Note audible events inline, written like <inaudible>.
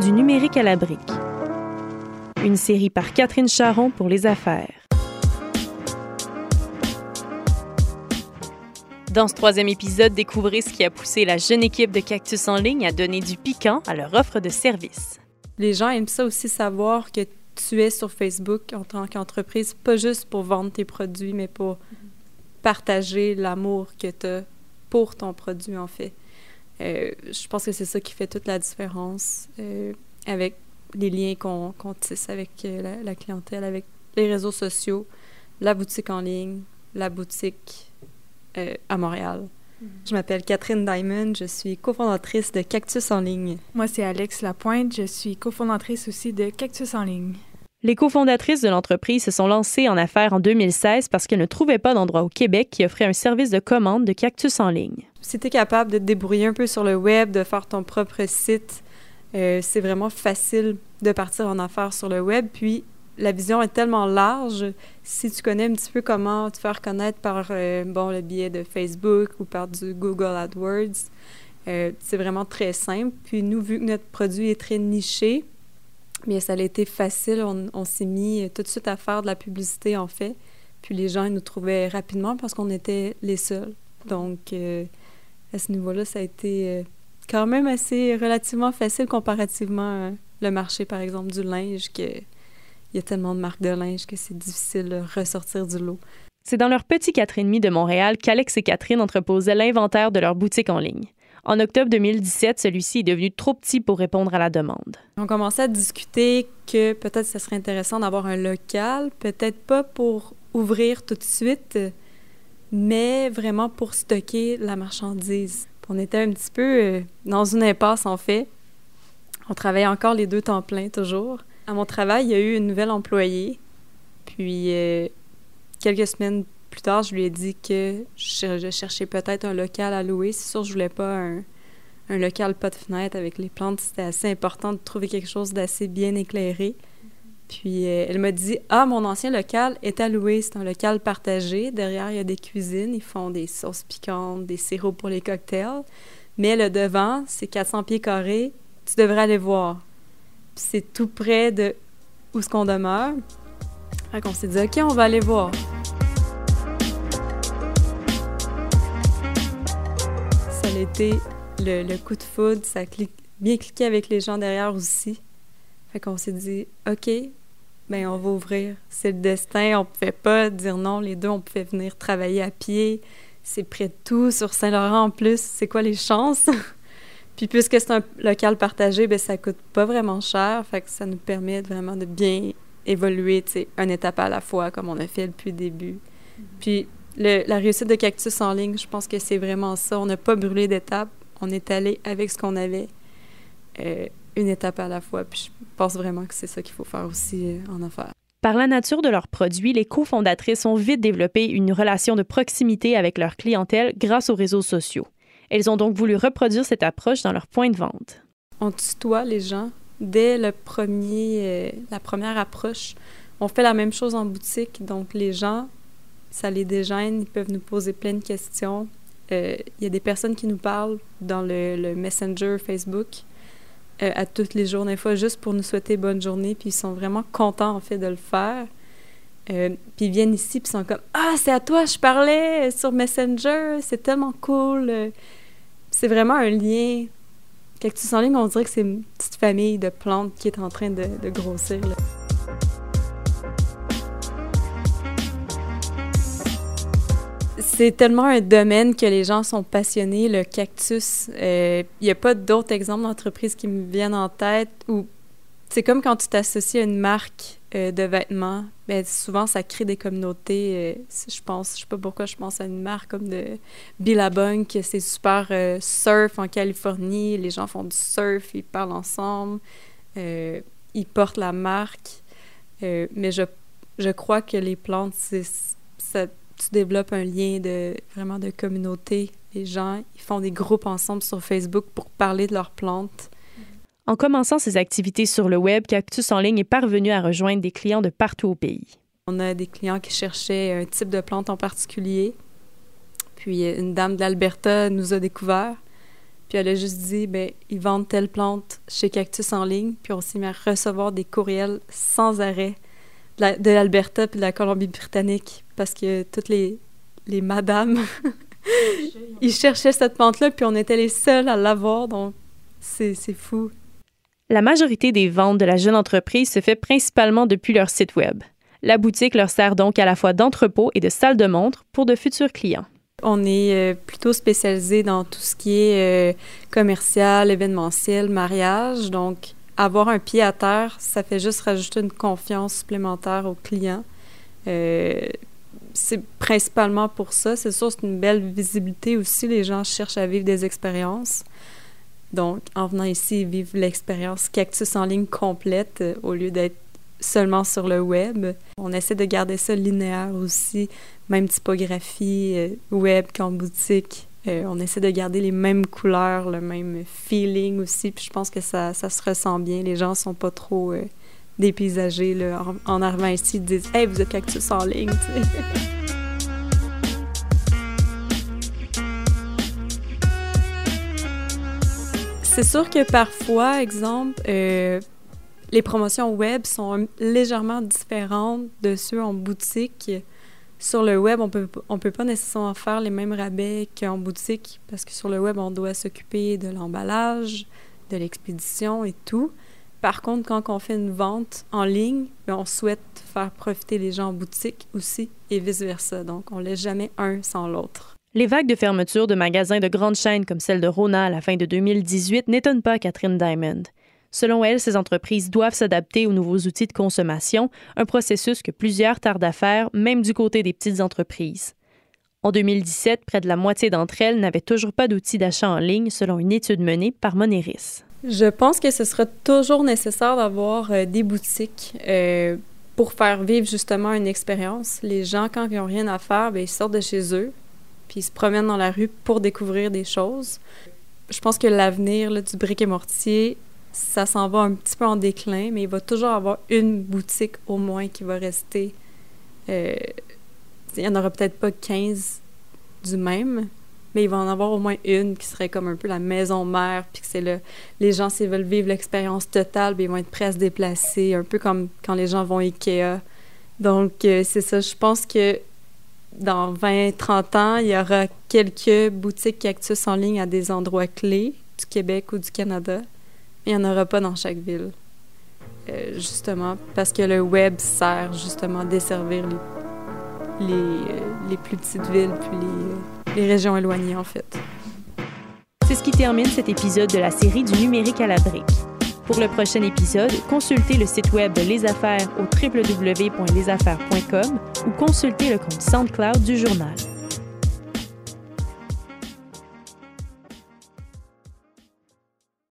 Du numérique à la brique. Une série par Catherine Charon pour les affaires. Dans ce troisième épisode, découvrez ce qui a poussé la jeune équipe de Cactus en ligne à donner du piquant à leur offre de service. Les gens aiment ça aussi savoir que tu es sur Facebook en tant qu'entreprise, pas juste pour vendre tes produits, mais pour partager l'amour que tu as pour ton produit, en fait. Euh, je pense que c'est ça qui fait toute la différence euh, avec les liens qu'on tisse avec euh, la, clientèle, avec les réseaux sociaux, la boutique en ligne, la boutique à Montréal. Mm-hmm. Je m'appelle Catherine Diamond, je suis cofondatrice de Cactus en ligne. Moi, c'est Alex Lapointe, je suis cofondatrice aussi de Cactus en ligne. Les cofondatrices de l'entreprise se sont lancées en affaires en 2016 parce qu'elles ne trouvaient pas d'endroit au Québec qui offrait un service de commande de cactus en ligne. Si tu es capable de te débrouiller un peu sur le web, de faire ton propre site, euh, c'est vraiment facile de partir en affaires sur le web. Puis la vision est tellement large. Si tu connais un petit peu comment te faire connaître par euh, bon, le biais de Facebook ou par du Google AdWords, euh, c'est vraiment très simple. Puis nous, vu que notre produit est très niché, mais ça a été facile. On, s'est mis tout de suite à faire de la publicité, en fait. Puis les gens ils nous trouvaient rapidement parce qu'on était les seuls. Donc, euh, à ce niveau-là, ça a été euh, quand même assez relativement facile comparativement à le marché, par exemple, du linge, que il y a tellement de marques de linge que c'est difficile de ressortir du lot. C'est dans leur petit 4,5 de Montréal qu'Alex et Catherine entreposaient l'inventaire de leur boutique en ligne. En octobre 2017, celui-ci est devenu trop petit pour répondre à la demande. On commençait à discuter que peut-être ce serait intéressant d'avoir un local, peut-être pas pour ouvrir tout de suite, mais vraiment pour stocker la marchandise. On était un petit peu euh, dans une impasse, en fait. On travaillait encore les deux temps plein, toujours. À mon travail, il y a eu une nouvelle employée. Puis, euh, quelques semaines plus tard, je lui ai dit que je, cherchais peut-être un local à louer. C'est sûr, je voulais pas un, local pas de fenêtre avec les plantes. C'était assez important de trouver quelque chose d'assez bien éclairé. Puis euh, elle m'a dit Ah, mon ancien local est à louer. C'est un local partagé. Derrière, il y a des cuisines. Ils font des sauces piquantes, des sirops pour les cocktails. Mais le devant, c'est 400 pieds carrés. Tu devrais aller voir. C'est tout près de où ce qu'on demeure. Fait qu'on s'est dit OK, on va aller voir. Ça a été le, coup de foudre. Ça a bien cliqué avec les gens derrière aussi. Fait qu'on s'est dit, OK, ben on va ouvrir. C'est le destin. On pouvait pas dire non. Les deux, on pouvait venir travailler à pied. C'est près de tout. Sur Saint-Laurent, en plus, c'est quoi les chances? <laughs> Puis puisque c'est un local partagé, ben ça coûte pas vraiment cher. Fait que ça nous permet vraiment de bien évoluer, tu sais, une étape à la fois, comme on a fait depuis le début. Mm-hmm. Puis la réussite de Cactus en ligne, je pense que c'est vraiment ça. On n'a pas brûlé d'étape. On est allé avec ce qu'on avait, euh, une étape à la fois. Puis je pense vraiment que c'est ça qu'il faut faire aussi euh, en affaires. Par la nature de leurs produits, les cofondatrices ont vite développé une relation de proximité avec leur clientèle grâce aux réseaux sociaux. Elles ont donc voulu reproduire cette approche dans leur point de vente. On tutoie les gens dès le premier, euh, la première approche. On fait la même chose en boutique, donc les gens ça les dégêne, ils peuvent nous poser plein de questions. Euh, il y a des personnes qui nous parlent dans le, Messenger Facebook euh, à tous les jours, des fois, juste pour nous souhaiter bonne journée, puis ils sont vraiment contents, en fait, de le faire. Euh, puis ils viennent ici, puis ils sont comme « Ah, c'est à toi, je parlais sur Messenger, c'est tellement cool! » C'est vraiment un lien. Cactus en ligne, on dirait que c'est une petite famille de plantes qui est en train de, grossir. C'est tellement un domaine que les gens sont passionnés, le cactus. Il euh, n'y a pas d'autres exemples d'entreprises qui me viennent en tête où c'est comme quand tu t'associes à une marque euh, de vêtements. ben, souvent, ça crée des communautés. Euh, je pense, je sais pas pourquoi je pense à une marque comme de Billabong, que c'est super surf en Californie. Les gens font du surf, ils parlent ensemble, ils portent la marque. mais je, je crois que les plantes, c'est ça tu développes un lien de vraiment de communauté. Les gens, ils font des groupes ensemble sur Facebook pour parler de leurs plantes. En commençant ses activités sur le web, Cactus en ligne est parvenu à rejoindre des clients de partout au pays. On a des clients qui cherchaient un type de plante en particulier. Puis une dame d'Alberta nous a découvert. Puis elle a juste dit, ben ils vendent telle plante chez Cactus en ligne. Puis on s'est mis à recevoir des courriels sans arrêt de l'Alberta puis de la Colombie-Britannique parce que toutes les, les madames, <laughs> ils cherchaient cette plante-là, puis on était les seuls à l'avoir, donc c'est fou. La majorité des ventes de la jeune entreprise se fait principalement depuis leur site Web. La boutique leur sert donc à la fois d'entrepôt et de salle de montre pour de futurs clients. On est euh, plutôt spécialisé dans tout ce qui est euh, commercial, événementiel, mariage. Donc, avoir un pied à terre, ça fait juste rajouter une confiance supplémentaire aux clients. Euh, c'est principalement pour ça. C'est sûr, c'est une belle visibilité aussi. Les gens cherchent à vivre des expériences. Donc, en venant ici, vivre l'expérience Cactus en ligne complète euh, au lieu d'être seulement sur le web. On essaie de garder ça linéaire aussi, même typographie euh, web qu'en boutique. Euh, on essaie de garder les mêmes couleurs, le même feeling aussi. Puis je pense que ça, ça se ressent bien. Les gens sont pas trop dépaysagés là, en, arrivant ici. Disent Hey, vous êtes cactus en ligne. C'est sûr que parfois, exemple, euh, les promotions web sont légèrement différentes de ceux en boutique. Sur le web, on peut, on peut pas nécessairement faire les mêmes rabais qu'en boutique parce que sur le web, on doit s'occuper de l'emballage, de l'expédition et tout. Par contre, quand on fait une vente en ligne, ben, on souhaite faire profiter les gens en boutique aussi et vice-versa. Donc, on ne laisse jamais un sans l'autre. Les vagues de fermeture de magasins de grandes chaînes comme celle de Rona à la fin de 2018 n'étonnent pas Catherine Diamond. Selon elle, ces entreprises doivent s'adapter aux nouveaux outils de consommation, un processus que plusieurs tardent à faire, même du côté des petites entreprises. En 2017, près de la moitié d'entre elles n'avaient toujours pas d'outils d'achat en ligne, selon une étude menée par Moneris. Je pense que ce sera toujours nécessaire d'avoir euh, des boutiques euh, pour faire vivre justement une expérience. Les gens, quand ils n'ont rien à faire, bien, ils sortent de chez eux, puis ils se promènent dans la rue pour découvrir des choses. Je pense que l'avenir du brick et mortier, ça s'en va un petit peu en déclin, mais il va toujours avoir une boutique au moins qui va rester. Euh, il n'y en aura peut-être pas 15 du même, mais il va en avoir au moins une qui serait comme un peu la maison mère, puis que c'est le, les gens, s'ils veulent vivre l'expérience totale, bien, ils vont être prêts à se déplacer, un peu comme quand les gens vont à Ikea. Donc, euh, c'est ça. Je pense que dans 20-30 ans, il y aura quelques boutiques cactus en ligne à des endroits clés du Québec ou du Canada. Mais il n'y en aura pas dans chaque ville. Euh, justement, parce que le web sert justement à desservir les, les, euh, les plus petites villes puis les les régions éloignées en fait. C'est ce qui termine cet épisode de la série du numérique à la brique. Pour le prochain épisode, consultez le site web de Les Affaires au www.lesaffaires.com ou consultez le compte SoundCloud du journal.